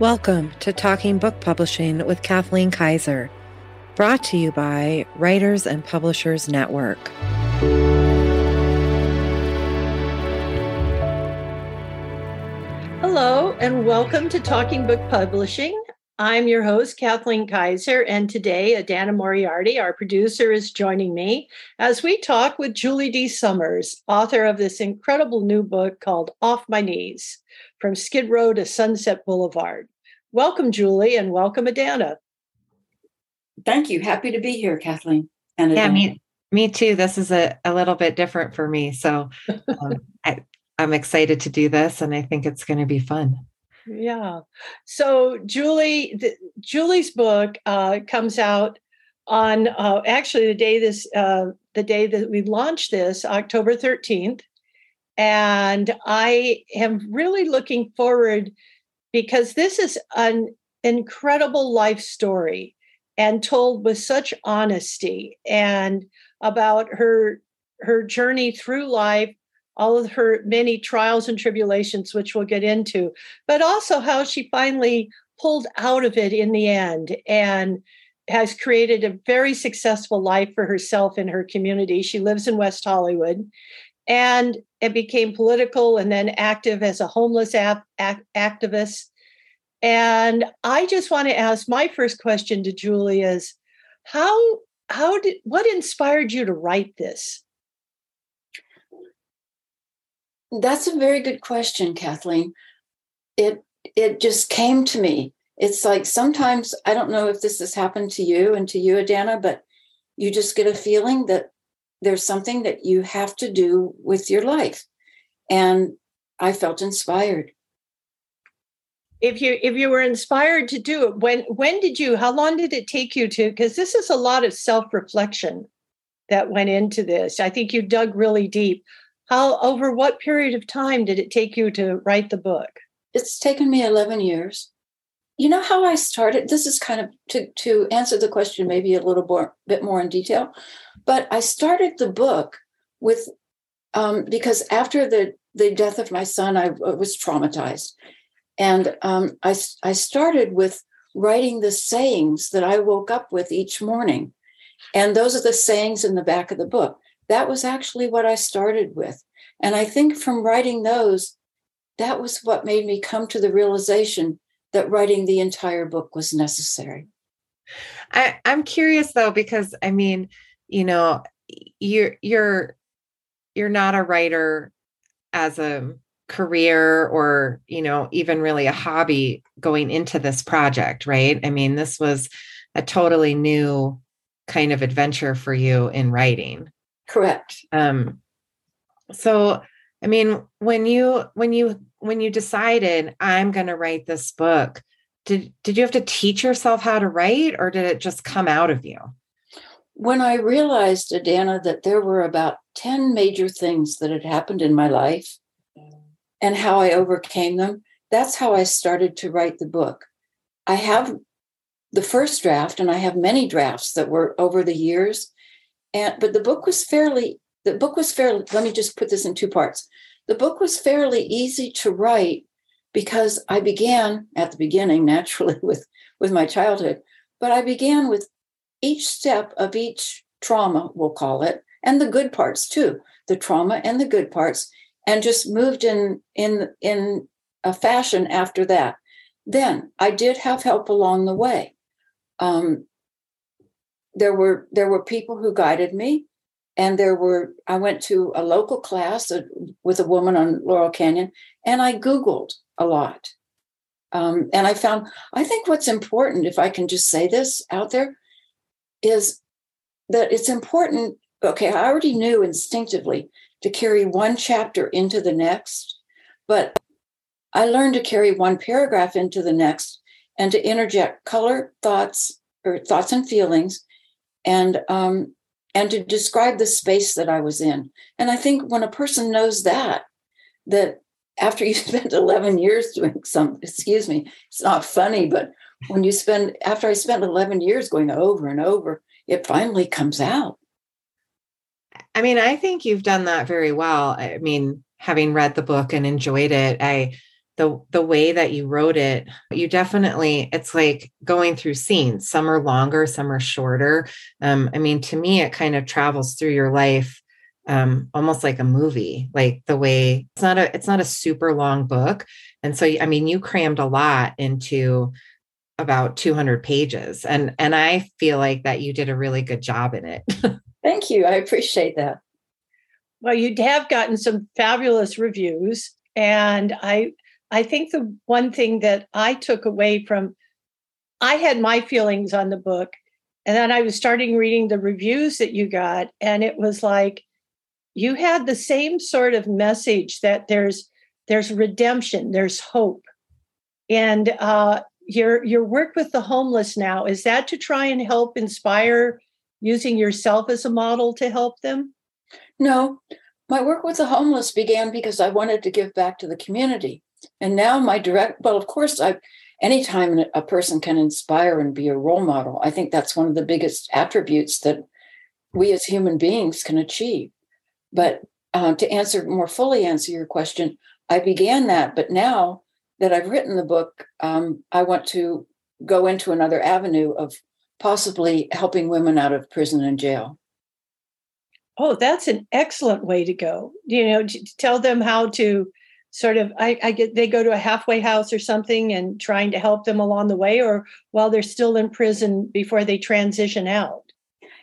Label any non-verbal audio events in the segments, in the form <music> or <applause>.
Welcome to Talking Book Publishing with Kathleen Kaiser, brought to you by Writers and Publishers Network. Hello, and welcome to Talking Book Publishing. I'm your host, Kathleen Kaiser, and today Adanna Moriarty, our producer, is joining me as we talk with Julie D. Summers, author of this incredible new book called Off My Knees from Skid Row to Sunset Boulevard. Welcome, Julie, and welcome, Adanna. Thank you. Happy to be here, Kathleen. And yeah, me, me too. This is a, a little bit different for me. So <laughs> um, I, I'm excited to do this, and I think it's going to be fun. Yeah. So Julie, the, Julie's book uh, comes out on uh, actually the day this uh, the day that we launched this, October 13th. And I am really looking forward because this is an incredible life story and told with such honesty and about her her journey through life all of her many trials and tribulations which we'll get into but also how she finally pulled out of it in the end and has created a very successful life for herself and her community. She lives in west hollywood. And it became political and then active as a homeless ap- activist. And I just want to ask my first question to Julie is how how did what inspired you to write this? That's a very good question, Kathleen. It it just came to me. It's like sometimes I don't know if this has happened to you and to you, Adanna, but you just get a feeling that there's something that you have to do with your life. And i felt inspired. If you if you were inspired to do it when when did you how long did it take you to because this is a lot of self-reflection that went into this. I think you dug really deep. How over what period of time did it take you to write the book? It's taken me 11 years you know how i started? This is kind of to to answer the question maybe a little more bit more in detail but I started the book with um, because after the the death of my son, I was traumatized, and um, I I started with writing the sayings that I woke up with each morning, and those are the sayings in the back of the book. That was actually what I started with, and I think from writing those, that was what made me come to the realization that writing the entire book was necessary. I, I'm curious though, because I mean, you know you're you're you're not a writer as a career or you know even really a hobby going into this project right? I mean this was a totally new kind of adventure for you in writing. Correct. Um so i mean when you when you when you decided i'm going to write this book did did you have to teach yourself how to write or did it just come out of you when I realized, Adanna, that there were about 10 major things that had happened in my life and how I overcame them, that's how I started to write the book. I have the first draft and I have many drafts that were over the years. And but the book was fairly the book was fairly let me just put this in two parts. The book was fairly easy to write because I began at the beginning <laughs> naturally with with my childhood, but I began with each step of each trauma, we'll call it, and the good parts too, the trauma and the good parts, and just moved in in in a fashion after that. Then I did have help along the way. Um, there were there were people who guided me, and there were I went to a local class uh, with a woman on Laurel Canyon, and I Googled a lot. Um, and I found, I think what's important, if I can just say this out there, is that it's important. Okay, I already knew instinctively to carry one chapter into the next, but I learned to carry one paragraph into the next and to interject color, thoughts, or thoughts and feelings, and um, and to describe the space that I was in. And I think when a person knows that, that after you <laughs> spent 11 years doing some, excuse me, it's not funny, but when you spend after I spent 11 years going over and over, it finally comes out. I mean, I think you've done that very well. I mean, having read the book and enjoyed it, I the the way that you wrote it you definitely it's like going through scenes. Some are longer some are shorter. Um i mean to me it kind of travels through your life um almost like a movie like the way it's not a it's not a super long book. And so i mean you crammed a lot into about 200 pages and and i feel like that you did a really good job in it. <laughs> Thank you. I appreciate that. Well you have gotten some fabulous reviews and i I think the one thing that I took away from, I had my feelings on the book, and then I was starting reading the reviews that you got, and it was like you had the same sort of message that there's there's redemption, there's hope, and uh, your your work with the homeless now is that to try and help inspire using yourself as a model to help them. No, my work with the homeless began because I wanted to give back to the community. And now my direct, well, of course, I anytime a person can inspire and be a role model, I think that's one of the biggest attributes that we as human beings can achieve. But uh, to answer more fully answer your question, I began that, but now that I've written the book, um, I want to go into another avenue of possibly helping women out of prison and jail. Oh, that's an excellent way to go. You know, tell them how to sort of I, I, get they go to a halfway house or something and trying to help them along the way or while they're still in prison before they transition out?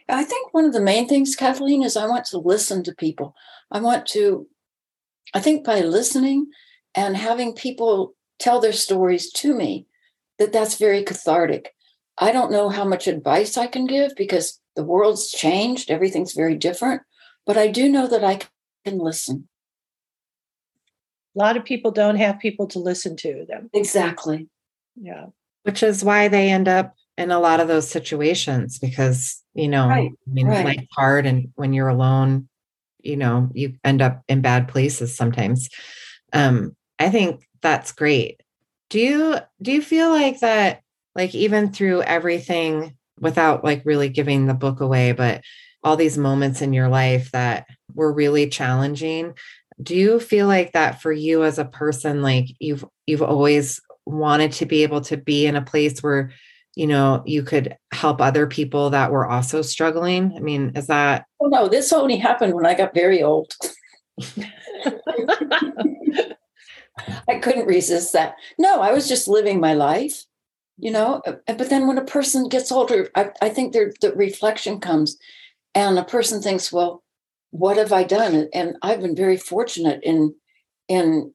I think one of the main things kathleen is i want to listen to people. I want to i think by listening and having people tell their stories to me that that's very cathartic. I don't know how much advice i can give because the world's changed everything's very different but i do know that i can listen a lot of people don't have people to listen to them. Exactly. Yeah. Which is why they end up in a lot of those situations because, you know, right. I mean, right. life's hard and when you're alone, you know, you end up in bad places sometimes. Um, I think that's great. Do you do you feel like that like even through everything without like really giving the book away, but all these moments in your life that were really challenging do you feel like that for you as a person like you've you've always wanted to be able to be in a place where you know you could help other people that were also struggling? I mean is that oh no this only happened when i got very old. <laughs> I couldn't resist that. No i was just living my life you know uh, but then when a person gets older i, I think the reflection comes and a person thinks well what have I done? And I've been very fortunate in in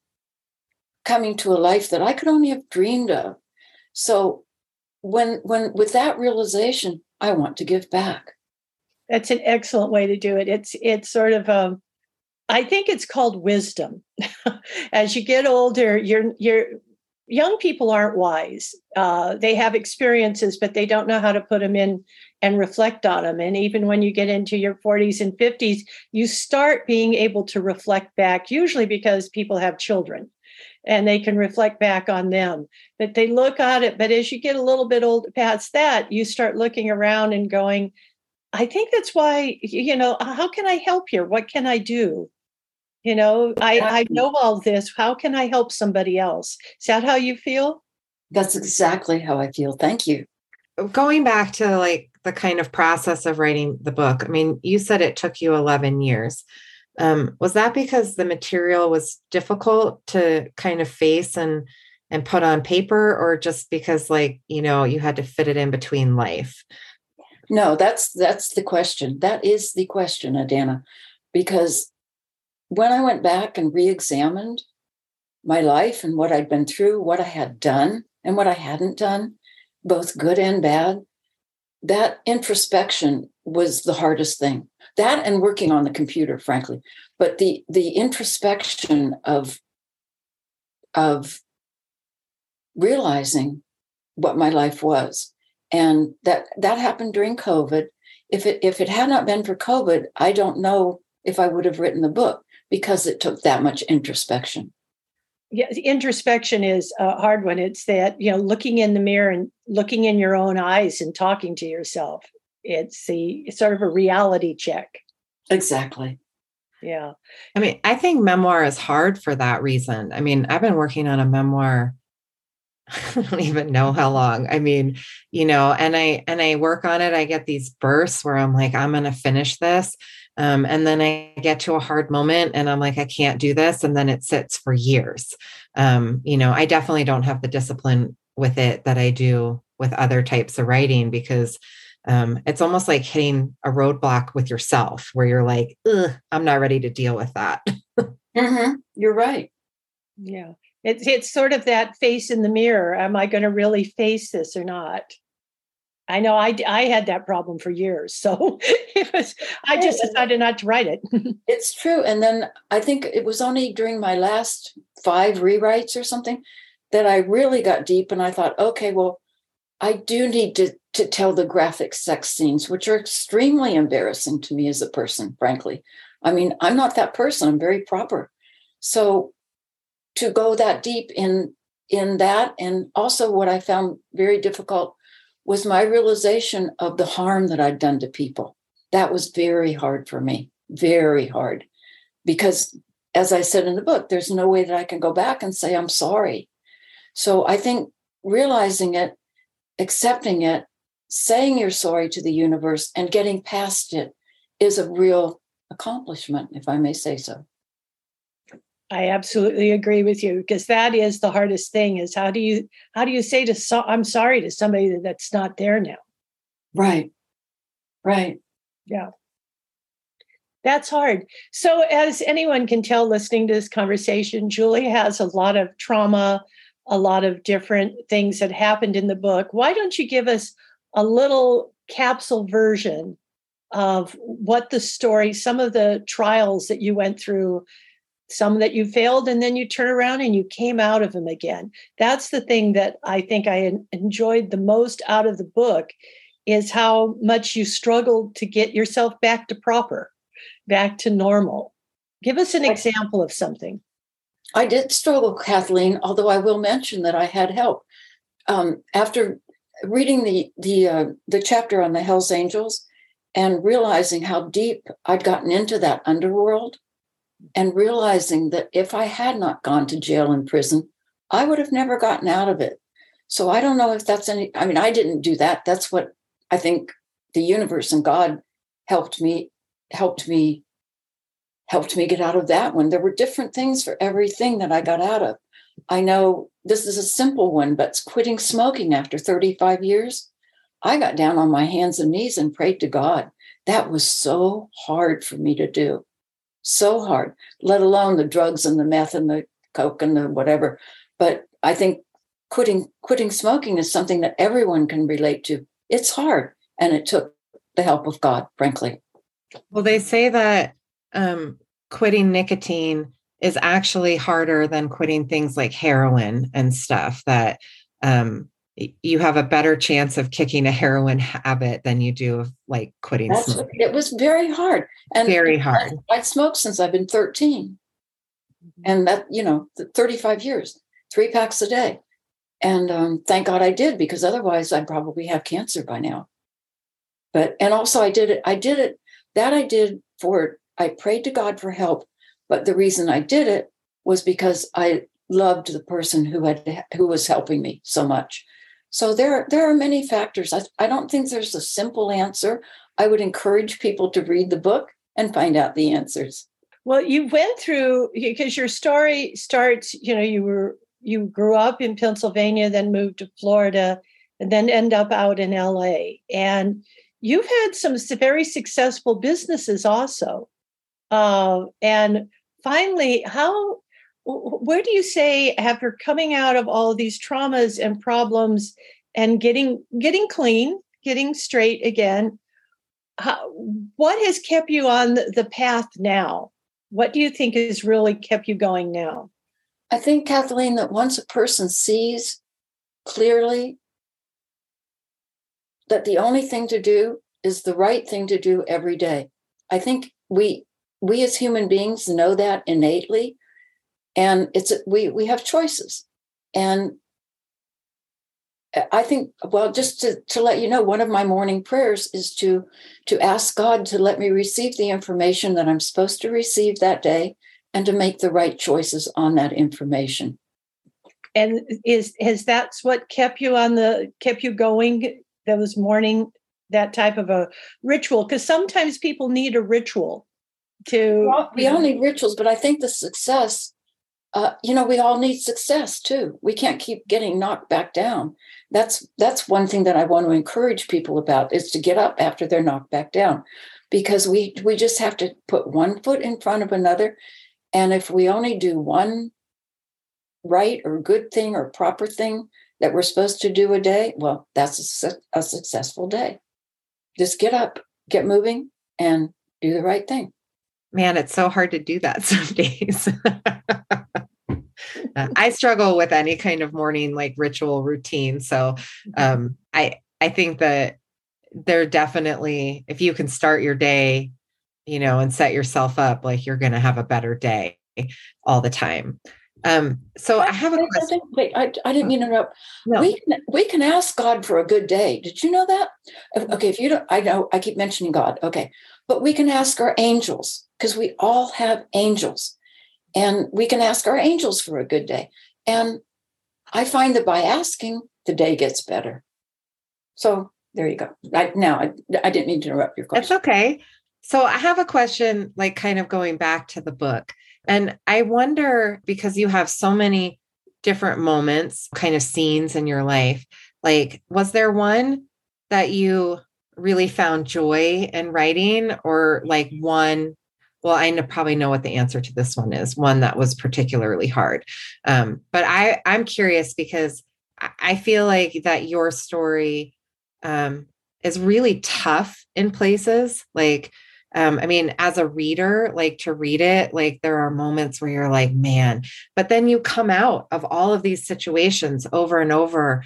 coming to a life that I could only have dreamed of. So when when with that realization, I want to give back. That's an excellent way to do it. It's it's sort of a I think it's called wisdom. <laughs> As you get older, you're you're young people aren't wise. Uh, they have experiences, but they don't know how to put them in and reflect on them. And even when you get into your 40s and 50s, you start being able to reflect back, usually because people have children and they can reflect back on them. that they look at it. But as you get a little bit old past that, you start looking around and going, I think that's why, you know, how can I help here? What can I do? You know, I, I know all this. How can I help somebody else? Is that how you feel? That's exactly how I feel. Thank you. Going back to like the kind of process of writing the book? I mean, you said it took you 11 years. Um, was that because the material was difficult to kind of face and and put on paper or just because like you know you had to fit it in between life no that's that's the question that is the question adanna because when i went back and re-examined my life and what i'd been through what i had done and what i hadn't done both good and bad that introspection was the hardest thing. That and working on the computer frankly. But the the introspection of of realizing what my life was. And that that happened during covid. If it if it had not been for covid i don't know if i would have written the book because it took that much introspection yeah, introspection is a hard one. It's that, you know, looking in the mirror and looking in your own eyes and talking to yourself. It's the it's sort of a reality check. Exactly. Yeah. I mean, I think memoir is hard for that reason. I mean, I've been working on a memoir <laughs> I don't even know how long. I mean, you know, and I and I work on it. I get these bursts where I'm like, I'm going to finish this. Um, and then I get to a hard moment and I'm like, I can't do this. And then it sits for years. Um, you know, I definitely don't have the discipline with it that I do with other types of writing because um, it's almost like hitting a roadblock with yourself where you're like, I'm not ready to deal with that. <laughs> mm-hmm. You're right. Yeah. It's, it's sort of that face in the mirror. Am I going to really face this or not? I know I, I had that problem for years. So <laughs> it was, I just decided not to write it. <laughs> it's true. And then I think it was only during my last five rewrites or something that I really got deep and I thought, okay, well, I do need to, to tell the graphic sex scenes, which are extremely embarrassing to me as a person, frankly. I mean, I'm not that person, I'm very proper. So to go that deep in in that and also what i found very difficult was my realization of the harm that i'd done to people. That was very hard for me very hard. Because as i said in the book there's no way that i can go back and say i'm sorry. So i think realizing it accepting it saying you're sorry to the universe and getting past it is a real accomplishment if i may say so I absolutely agree with you because that is the hardest thing is how do you how do you say to so, I'm sorry to somebody that's not there now. Right. Right. Yeah. That's hard. So as anyone can tell listening to this conversation, Julie has a lot of trauma, a lot of different things that happened in the book. Why don't you give us a little capsule version of what the story, some of the trials that you went through some that you failed and then you turn around and you came out of them again. That's the thing that i think i enjoyed the most out of the book is how much you struggled to get yourself back to proper back to normal. Give us an example of something. I did struggle kathleen although i will mention that i had help. Um, after reading the the uh, the chapter on the hells angels and realizing how deep i'd gotten into that underworld and realizing that if I had not gone to jail and prison, I would have never gotten out of it. So I don't know if that's any, I mean, I didn't do that. That's what I think the universe and God helped me, helped me, helped me get out of that one. There were different things for everything that I got out of. I know this is a simple one, but quitting smoking after 35 years. I got down on my hands and knees and prayed to God. That was so hard for me to do so hard, let alone the drugs and the meth and the coke and the whatever. But I think quitting quitting smoking is something that everyone can relate to. It's hard, and it took the help of God, frankly. Well, they say that um, quitting nicotine is actually harder than quitting things like heroin and stuff. That um, you have a better chance of kicking a heroin habit than you do of like quitting That's, smoking. It was very hard. And very hard. I, I smoked since I've been 13. Mm-hmm. And that, you know, 35 years, three packs a day. And um, thank God I did because otherwise I'd probably have cancer by now. But, and also I did it, I did it, that I did for, I prayed to God for help. But the reason I did it was because I loved the person who had, who was helping me so much. So there, there are many factors. I, I don't think there's a simple answer. I would encourage people to read the book and find out the answers. Well, you went through because your story starts, you know, you were you grew up in Pennsylvania, then moved to Florida, and then end up out in LA. And you've had some very successful businesses also. Uh, and finally, how where do you say after coming out of all of these traumas and problems and getting getting clean getting straight again? How, what has kept you on the path now? What do you think has really kept you going now? I think kathleen that once a person sees clearly that the only thing to do is the right thing to do every day i think we we as human beings know that innately and it's we we have choices and I think well just to, to let you know one of my morning prayers is to to ask God to let me receive the information that I'm supposed to receive that day and to make the right choices on that information. And is has that's what kept you on the kept you going those morning that type of a ritual because sometimes people need a ritual to well, we all need rituals but i think the success uh, you know we all need success too. We can't keep getting knocked back down. That's that's one thing that i want to encourage people about is to get up after they're knocked back down. Because we we just have to put one foot in front of another. And if we only do one right or good thing or proper thing that we're supposed to do a day well that's a, a successful day. Just get up get moving and do the right thing man it's so hard to do that <laughs> some days uh, I struggle with any kind of morning like ritual routine. So mm-hmm. um, I I think that they're definitely if you can start your day, you know, and set yourself up like you're going to have a better day all the time. Um, so I have a question. Wait, I, I didn't mean to interrupt. No. We can, we can ask God for a good day. Did you know that? Okay, if you don't, I know I keep mentioning God. Okay, but we can ask our angels because we all have angels and we can ask our angels for a good day. And I find that by asking, the day gets better. So there you go. I, now, I, I didn't mean to interrupt your question. It's okay. So I have a question, like kind of going back to the book. And I wonder because you have so many different moments, kind of scenes in your life, like, was there one that you really found joy in writing or like one well i know, probably know what the answer to this one is one that was particularly hard. Um, but i i'm curious because i feel like that your story um, is really tough in places like um, i mean as a reader like to read it like there are moments where you're like man but then you come out of all of these situations over and over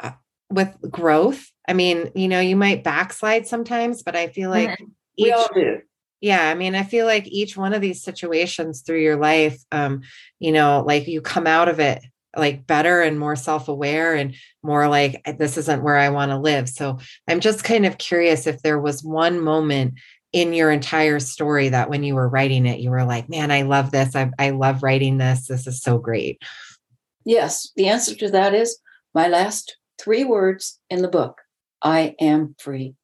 uh, with growth. I mean you know you might backslide sometimes but i feel like mm-hmm. we all do. Yeah i mean i feel like each one of these situations through your life um you know like you come out of it like better and more self-aware and more like this isn't where i want to live. So i'm just kind of curious if there was one moment in your entire story that when you were writing it you were like man i love this i, I love writing this this is so great yes the answer to that is my last three words in the book i am free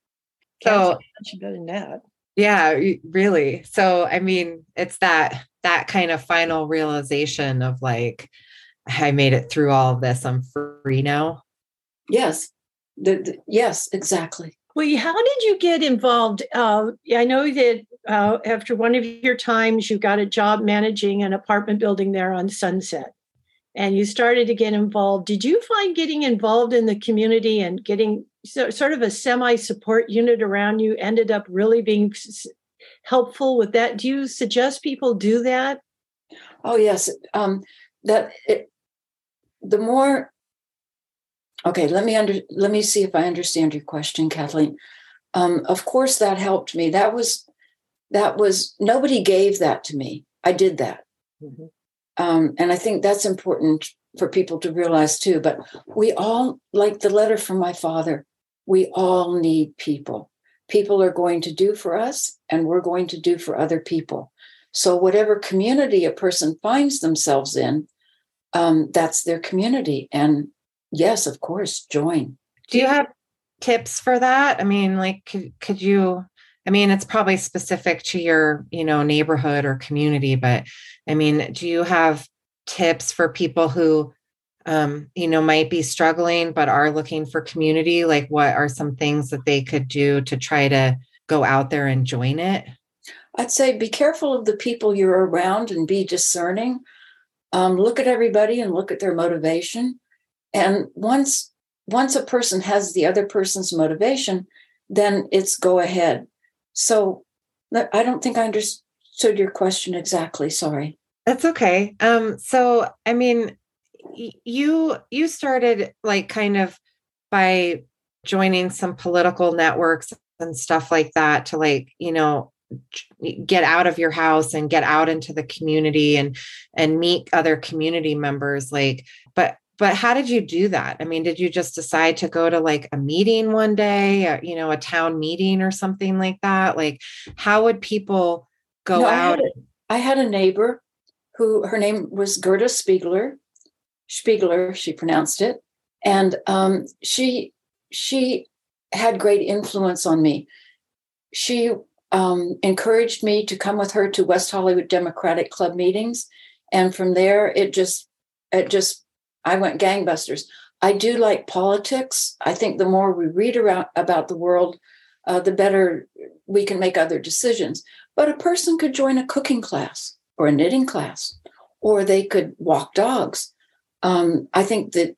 so much better than that yeah, really. So, I mean, it's that that kind of final realization of like, I made it through all of this. I'm free now. Yes. The, the, yes, exactly. Well, how did you get involved? Uh, I know that uh, after one of your times, you got a job managing an apartment building there on Sunset and you started to get involved. Did you find getting involved in the community and getting so, sort of a semi support unit around you ended up really being helpful with that? Do you suggest people do that? Oh yes, um, that it, the more. Okay, let me under let me see if I understand your question, Kathleen. Um, of course, that helped me. That was that was nobody gave that to me. I did that. Mm-hmm. Um, and I think that's important for people to realize too. But we all, like the letter from my father, we all need people. People are going to do for us, and we're going to do for other people. So, whatever community a person finds themselves in, um, that's their community. And yes, of course, join. Do you have tips for that? I mean, like, could, could you? I mean, it's probably specific to your, you know, neighborhood or community, but I mean, do you have tips for people who, um, you know, might be struggling but are looking for community? Like, what are some things that they could do to try to go out there and join it? I'd say be careful of the people you're around and be discerning. Um, look at everybody and look at their motivation. And once once a person has the other person's motivation, then it's go ahead. So I don't think I understood your question exactly. Sorry. That's okay. Um, so I mean, you you started like kind of by joining some political networks and stuff like that to like you know get out of your house and get out into the community and and meet other community members like but how did you do that? I mean, did you just decide to go to like a meeting one day, or, you know, a town meeting or something like that? Like, how would people go No, I had, a, I had a neighbor who her name was Gerda Spiegler. Spiegler, she pronounced it, and um, she she had great influence on me. She um, encouraged me to come with her to West Hollywood Democratic Club meetings, and from there it just it just I went gangbusters. I do like politics. I think the more we read around about the world, uh, the better we can make other decisions. But a person could join a cooking class or a knitting class, or they could walk dogs. Um, I think that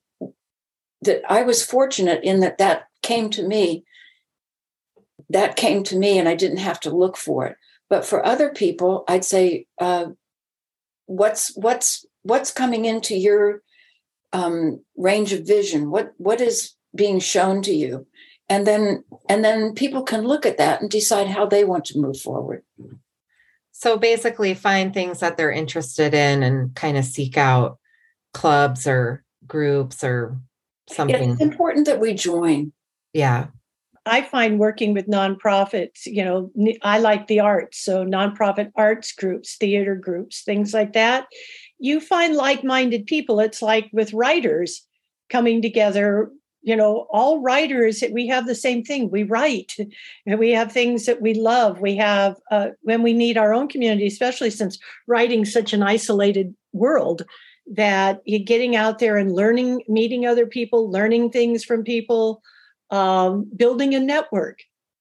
that I was fortunate in that that came to me. That came to me, and I didn't have to look for it. But for other people, I'd say, uh, what's what's what's coming into your um, range of vision? What what is being shown to you? And then and then people can look at that and decide how they want to move forward. So basically, find things that they're interested in and kind of seek out clubs or groups or something. It's important that we join. Yeah. I find working with nonprofits, you know, I like the arts. So, nonprofit arts groups, theater groups, things like that. You find like minded people. It's like with writers coming together, you know, all writers, we have the same thing. We write and we have things that we love. We have, uh, when we need our own community, especially since writing such an isolated world, that you're getting out there and learning, meeting other people, learning things from people um, building a network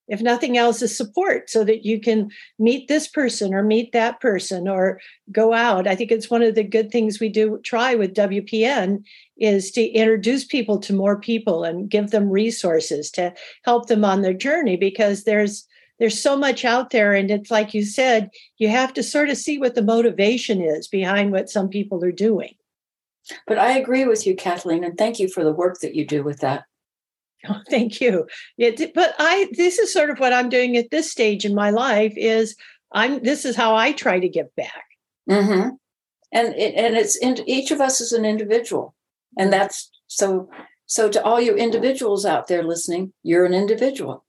if nothing else is support so that you can meet this person or meet that person or go out. I think it's one of the good things we do try with wpn is to introduce people to more people and give them resources to help them on their journey because there's there's so much out there. And it's like you said you have to sort of see what the motivation is behind what some people are doing. But I agree with you, Kathleen, and thank you for the work that you do with that. <laughs> Oh, thank you. Yeah, but I this is sort of what I'm doing at this stage in my life is I'm this is how I try to give back. Mm-hmm. And it, and it's in, each of us is an individual, and that's so. So to all you individuals out there listening, you're an individual.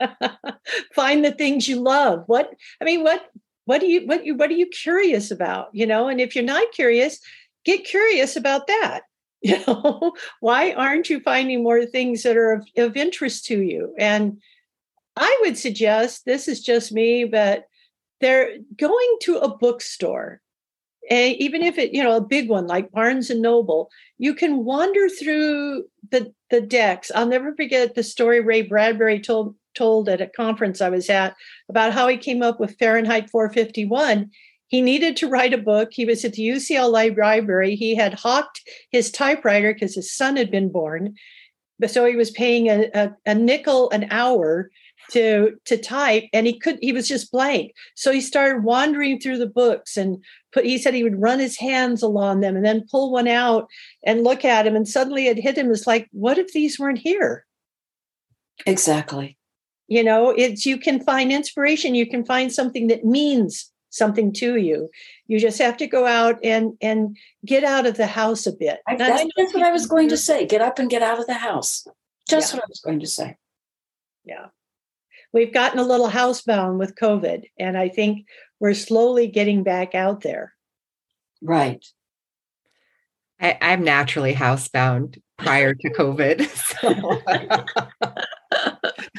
<laughs> Find the things you love. What I mean, what what do you what you what are you curious about? You know, and if you're not curious, get curious about that. You know, <laughs> why aren't you finding more things that are of, of interest to you? And I would suggest this is just me, but they're going to a bookstore and even if it you know a big one like barnes and noble you can wander through the the decks i'll never forget the story ray bradbury told told at a conference i was at about how he came up with fahrenheit 451 he needed to write a book. He was at the ucla library. He had hawked his typewriter because his son had been born. But so he was paying a, a, a nickel an hour to to type and he could he was just blank. So he started wandering through the books and put he said he would run his hands along them and then pull one out and look at him and suddenly it hit him it's like what if these weren't here? Exactly. you know it's you can find inspiration you can find something that means something to you you just have to go out and and get out of the house a bit I, And that's know just what I was going to say. Get up and get out of the house. Just Yeah. what I was going to say. yeah we've gotten a little housebound with covid and i think we're slowly getting back out there Right. I, I'm naturally housebound prior to COVID. <laughs>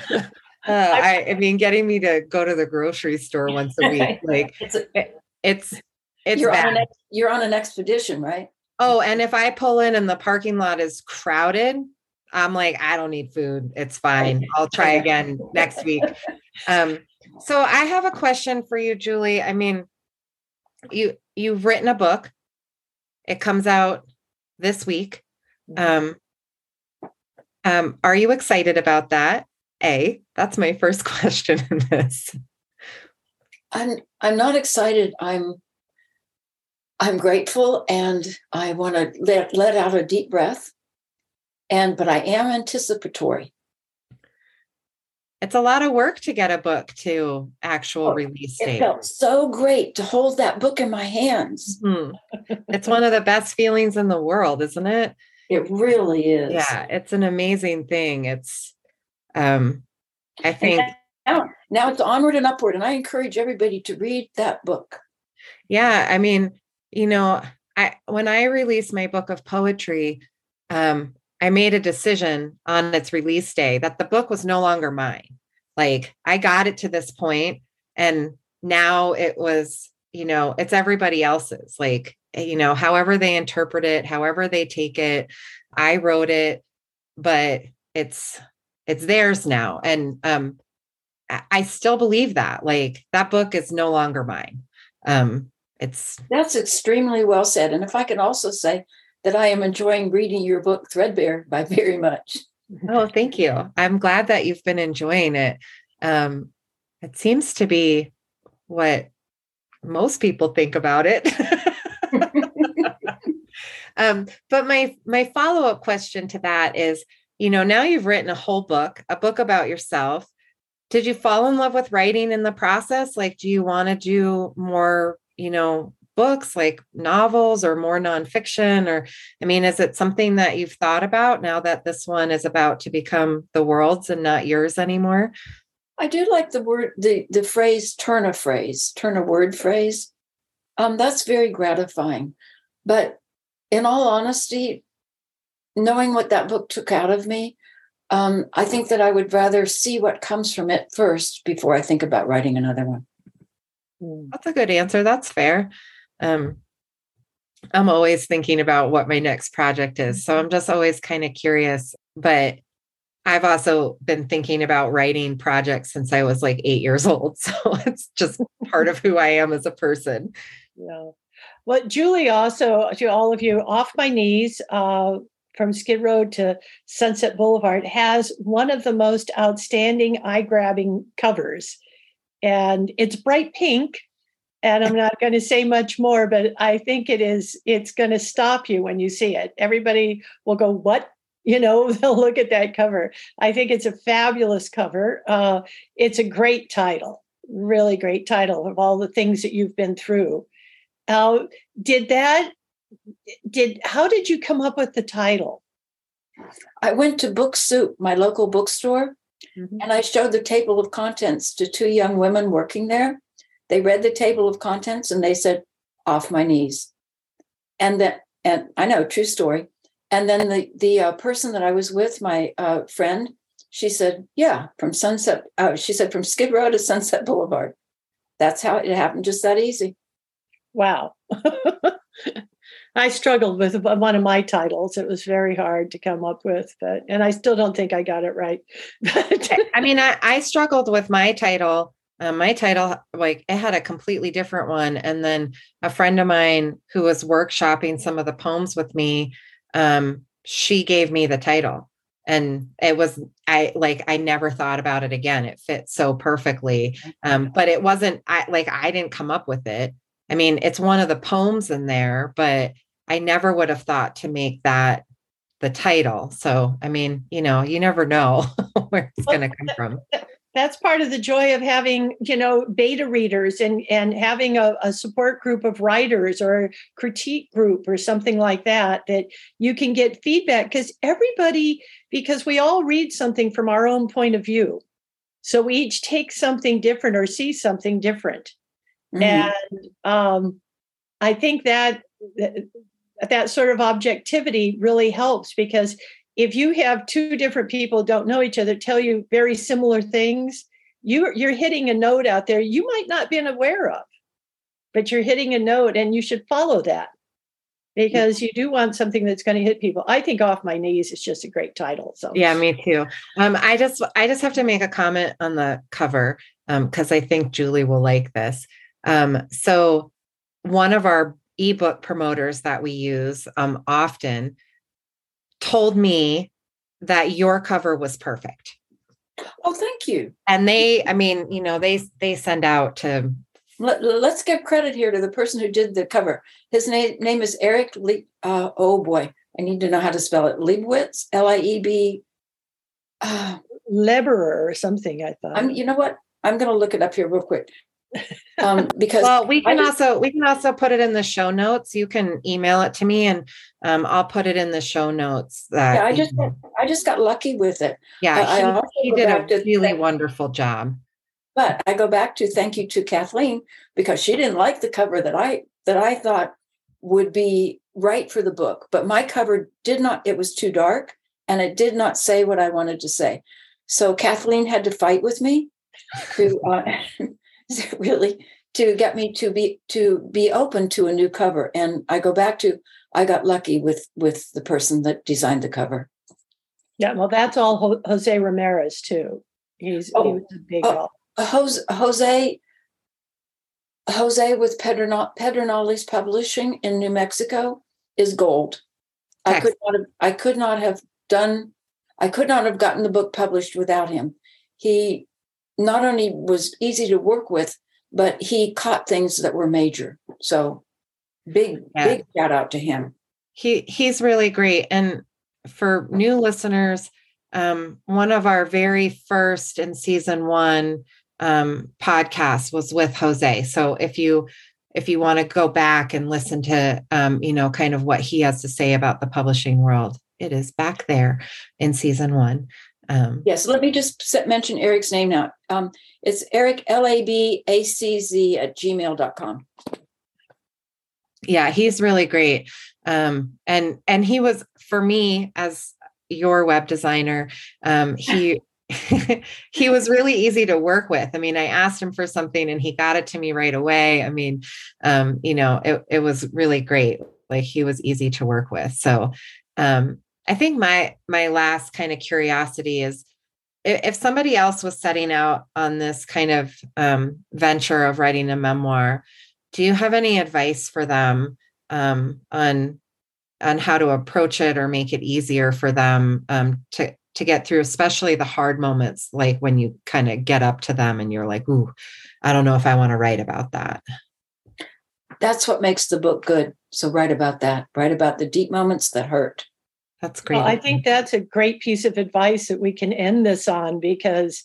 So. <laughs> Uh, I, <laughs> I mean, getting me to go to the grocery store once a week, <laughs> like It's a, it's it's you're bad. on an you're on an expedition, right? Oh, and if I pull in and the parking lot is crowded, I'm like, I don't need food. It's fine. I'll try again next week. <laughs> Um, so I have a question for you, Julie. I mean, you you've written a book. It comes out this week. Um, um, are you excited about that? A, that's my first <laughs> question in this. I'm I'm not excited. I'm I'm grateful and I want to let let out a deep breath. And but I am anticipatory. it's a lot of work to get a book to actual oh, release date. It felt so great to hold that book in my hands. Mm-hmm. <laughs> it's one of the best feelings in the world, isn't it? It really is. Yeah, it's an amazing thing. It's um I think now, now it's onward and upward and I encourage everybody to read that book. Yeah, I mean, you know, I when I released my book of poetry, um I made a decision on its release day that the book was no longer mine. Like I got it to this point and now it was, you know, it's everybody else's. Like, you know, however they interpret it, however they take it, I wrote it, but it's it's theirs now. And um I still believe that. Like that book is no longer mine. Um it's that's extremely well said. And if I can also say that I am enjoying reading your book, Threadbare, by very much. Oh, thank you. I'm glad that you've been enjoying it. Um, it seems to be what most people think about it. <laughs> <laughs> um, but my my follow up question to that is, you know, now you've written a whole book, a book about yourself. Did you fall in love with writing in the process? Like, do you want to do more, you know, books like novels or more nonfiction or i mean is it something that you've thought about now that this one is about to become the world's and not yours anymore i do like the word the the phrase turn a phrase turn a word phrase um that's very gratifying but in all honesty knowing what that book took out of me um, I think that I would rather see what comes from it first before I think about writing another one. That's a good answer. That's fair um, I'm always thinking about what my next project is. So I'm just always kind of curious. But I've also been thinking about writing projects since I was like eight years <laughs> old. So it's just part of who I am as a person. Yeah. Well, Julie also, to all of you, Off My Knees uh, from Skid Row to Sunset Boulevard has one of the most outstanding eye grabbing covers. And it's bright pink, and i'm not going to say much more but i think it is it's going to stop you when you see it. Everybody will go what? You know <laughs> they'll look at that cover. I think it's a fabulous cover. Uh, it's a great title really great title of all the things that you've been through. Uh, did that did how did you come up with the title i went to book soup my local bookstore mm-hmm. and i showed the table of contents to two young women working there they read the table of contents and they said, off my knees. And then, and I know, true story. And then the the uh, person that I was with, my uh, friend, she said, "Yeah, from Sunset." Uh, she said, "From Skid Row to Sunset Boulevard." That's how it happened, just that easy. Wow. <laughs> I struggled with one of my titles. It was very hard to come up with, but and I still don't think I got it right. <laughs> I mean, I, I struggled with my title. Um, my title like it had a completely different one and then a friend of mine who was workshopping some of the poems with me um, she gave me the title. And it was i like i never thought about it again. It fit so perfectly. Um, but it wasn't i like i didn't come up with it. I mean it's one of the poems in there but i never would have thought to make that the title. So i mean you know you never know <laughs> where it's going to come from. that's part of the joy of having you know beta readers and and having a, a, support group of writers or critique group or something like that that you can get feedback because everybody because we all read something from our own point of view. So we each take something different or see something different. Mm-hmm. and um, i think that that sort of objectivity really helps because if you have two different people don't know each other tell you very similar things you you're hitting a note out there you might not been aware of but you're hitting a note and you should follow that because you do want something that's going to hit people. I think off my knees is just a great title so. Yeah me too. Um, i just i just have to make a comment on the cover because um, i think julie will like this. Um, so one of our ebook promoters that we use um, often told me that your cover was perfect. Oh, thank you. And they, I mean, you know, they they send out to. Let, us give credit here to the person who did the cover. His name name is Eric. Le, uh, oh boy, I need to know how to spell it. Liebwitz, L I E B. Uh, Leberer or something. I thought. I'm, you know what? I'm going to look it up here real quick. Um, <laughs> because well, we can just, also we can also put it in the show notes. You can email it to me, and um, I'll put it in the show notes. That yeah, I just I just got lucky with it. Yeah, he, he did a really wonderful job. But I go back to thank you to Kathleen because she didn't like the cover that I that I thought would be right for the book. But my cover did not, it was too dark and it did not say what I wanted to say. So Kathleen had to fight with me to uh, <laughs> <laughs> really to get me to be to be open to a new cover. And I go back to I got lucky with with the person that designed the cover. Yeah, well, that's all Jose Ramirez too. He's oh, he was a big oh, uh, Jose, Jose Jose with Pedernales Publishing in New Mexico is gold. I could not have I could not have done I could not have gotten the book published without him. He not only was easy to work with, but he caught things that were major. So big, yeah. big shout out to him. He he's really great. And for new listeners, um, one of our very first in season one um, podcast was with Jose. So if you if you want to go back and listen to um, you know kind of what he has to say about the publishing world, it is back there in season one. Um, yes, let me just mention Eric's name now. Um, it's Eric L A B A C Z at gmail.com. Yeah, he's really great. Um, and and he was for me as your web designer, um, he <laughs> he was really easy to work with. I mean, I asked him for something and he got it to me right away. I mean, um, you know, it, it was really great. Like he was easy to work with. So um, I think my my last kind of curiosity is if, somebody else was setting out on this kind of um, venture of writing a memoir, do you have any advice for them um, on on how to approach it or make it easier for them um, to to get through, especially the hard moments, like when you kind of get up to them and you're like, ooh, I don't know if I want to write about that. That's what makes the book good. So write about that. Write about the deep moments that hurt. That's great. Well, I think that's a great piece of advice that we can end this on because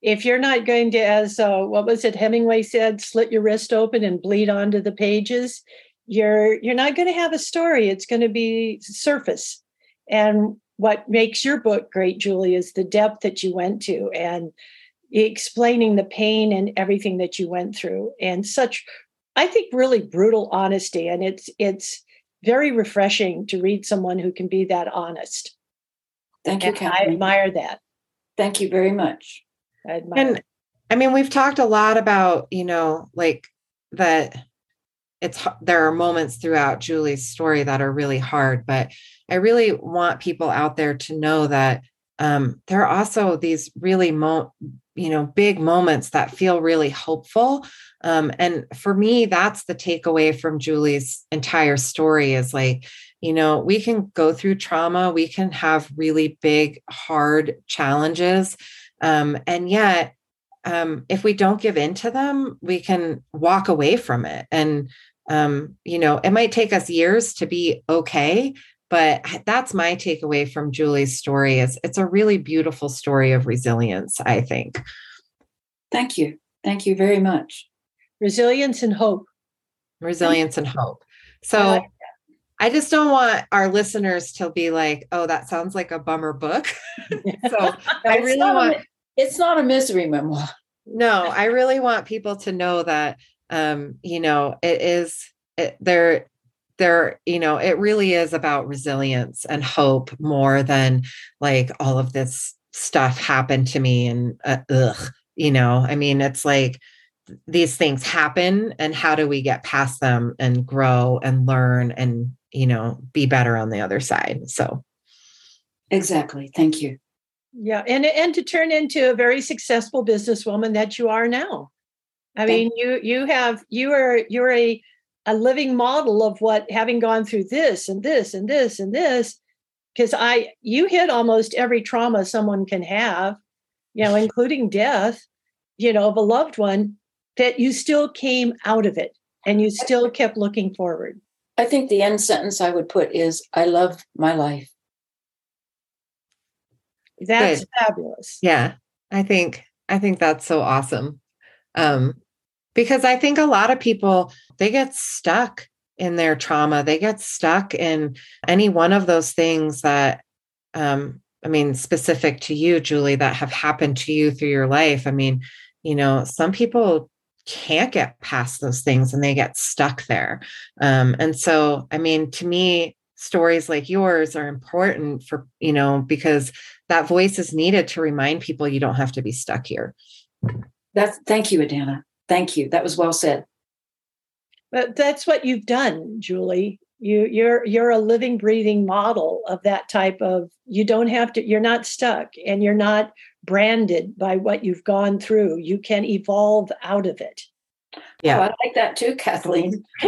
if you're not going to, as uh, what was it Hemingway said, slit your wrist open and bleed onto the pages, you're you're not going to have a story. It's going to be surface. And what makes your book great, Julie, is the depth that you went to and explaining the pain and everything that you went through and such i think really brutal honesty and it's it's very refreshing to read someone who can be that honest. Thank you i admire that. Thank you very much. I and i mean we've talked a lot about you know like that it's there are moments throughout julie's story that are really hard but I really want people out there to know that um, there are also these really mo- you know big moments that feel really hopeful um, and for me that's the takeaway from julie's entire story is like you know we can go through trauma we can have really big hard challenges um, and yet um, if we don't give in to them we can walk away from it. And um, you know it might take us years to be okay but that's my takeaway from julie's story is it's a really beautiful story of resilience i think. Thank you. Thank you very much. Resilience and hope. Resilience and hope. So I, like I just don't want our listeners to be like oh that sounds like a bummer book. <laughs> So <laughs> i really want a, it's not a misery memoir. No i really want people to know that um you know it is it, there there you know it really is about resilience and hope more than like all of this stuff happened to me and uh, ugh you know? I mean it's like these things happen and how do we get past them and grow and learn and you know be better on the other side so. Exactly thank you. Yeah and and to turn into a very successful businesswoman that you are now. I mean you you have you are you're a a living model of what having gone through this and this and this and this because i you hit almost every trauma someone can have you know <laughs> including death you know of a loved one that you still came out of it and you still kept looking forward i think the end sentence i would put is i love my life That's Good. fabulous. Yeah. I think I think that's so awesome. Um because I think a lot of people they get stuck in their trauma. They get stuck in any one of those things that um I mean specific to you Julie that have happened to you through your life. I mean, you know, some people can't get past those things and they get stuck there. Um, and so, I mean, to me, stories like yours are important for, you know, because that voice is needed to remind people you don't have to be stuck here. That's thank you, Adanna. Thank you. That was well said. But that's what you've done, Julie. You you're you're a living, breathing model of that type of you don't have to, you're not stuck and you're not branded by what you've gone through. You can evolve out of it. Yeah. Oh, I like that too, Kathleen. <laughs>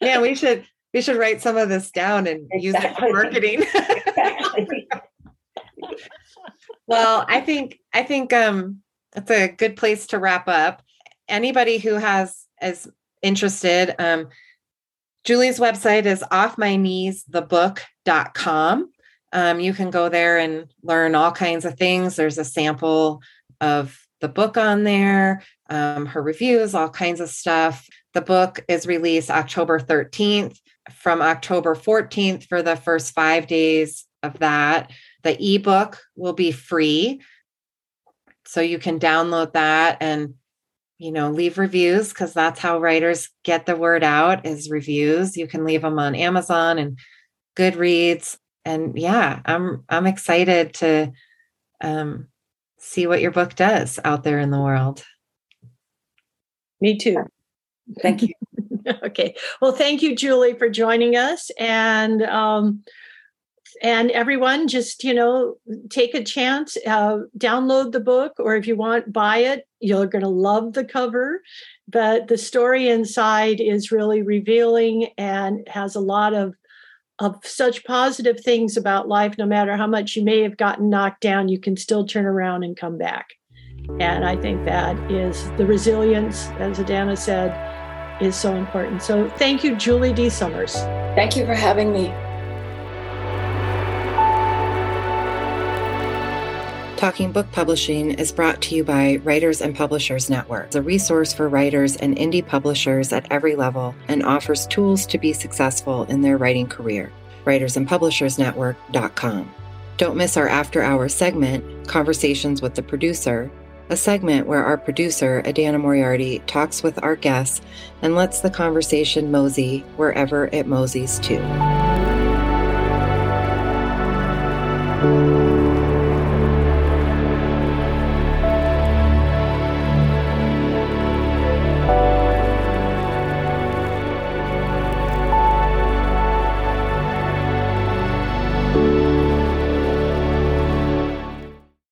yeah, we should we should write some of this down and exactly. use it for marketing. <laughs> exactly. well, I think I think um it's a good place to wrap up. Anybody who has is interested, um, Julie's website is offmykneesthebook.com. Um, you can go there and learn all kinds of things. There's a sample of the book on there, um, her reviews, all kinds of stuff. The book is released October 13th. From October 14th, for the first five days of that, the ebook will be free. So you can download that and you know leave reviews because that's how writers get the word out is reviews you can leave them on amazon and goodreads and yeah, I'm I'm excited to um, see what your book does out there in the world. Me too. Thank you. <laughs> okay. Well, thank you, Julie, for joining us, and um, and everyone, just you know, take a chance, uh, download the book, or if you want, buy it. You're going to love the cover, but the story inside is really revealing and has a lot of of such positive things about life, no matter how much you may have gotten knocked down, you can still turn around and come back. And I think that is the resilience, as Adanna said, is so important. So thank you, Julie D. Summers. Thank you for having me. Talking Book Publishing is brought to you by Writers and Publishers Network, a resource for writers and indie publishers at every level and offers tools to be successful in their writing career. WritersandPublishersNetwork.com. Don't miss our after hour segment, Conversations with the Producer, a segment where our producer, Adanna Moriarty, talks with our guests and lets the conversation mosey wherever it moseys to.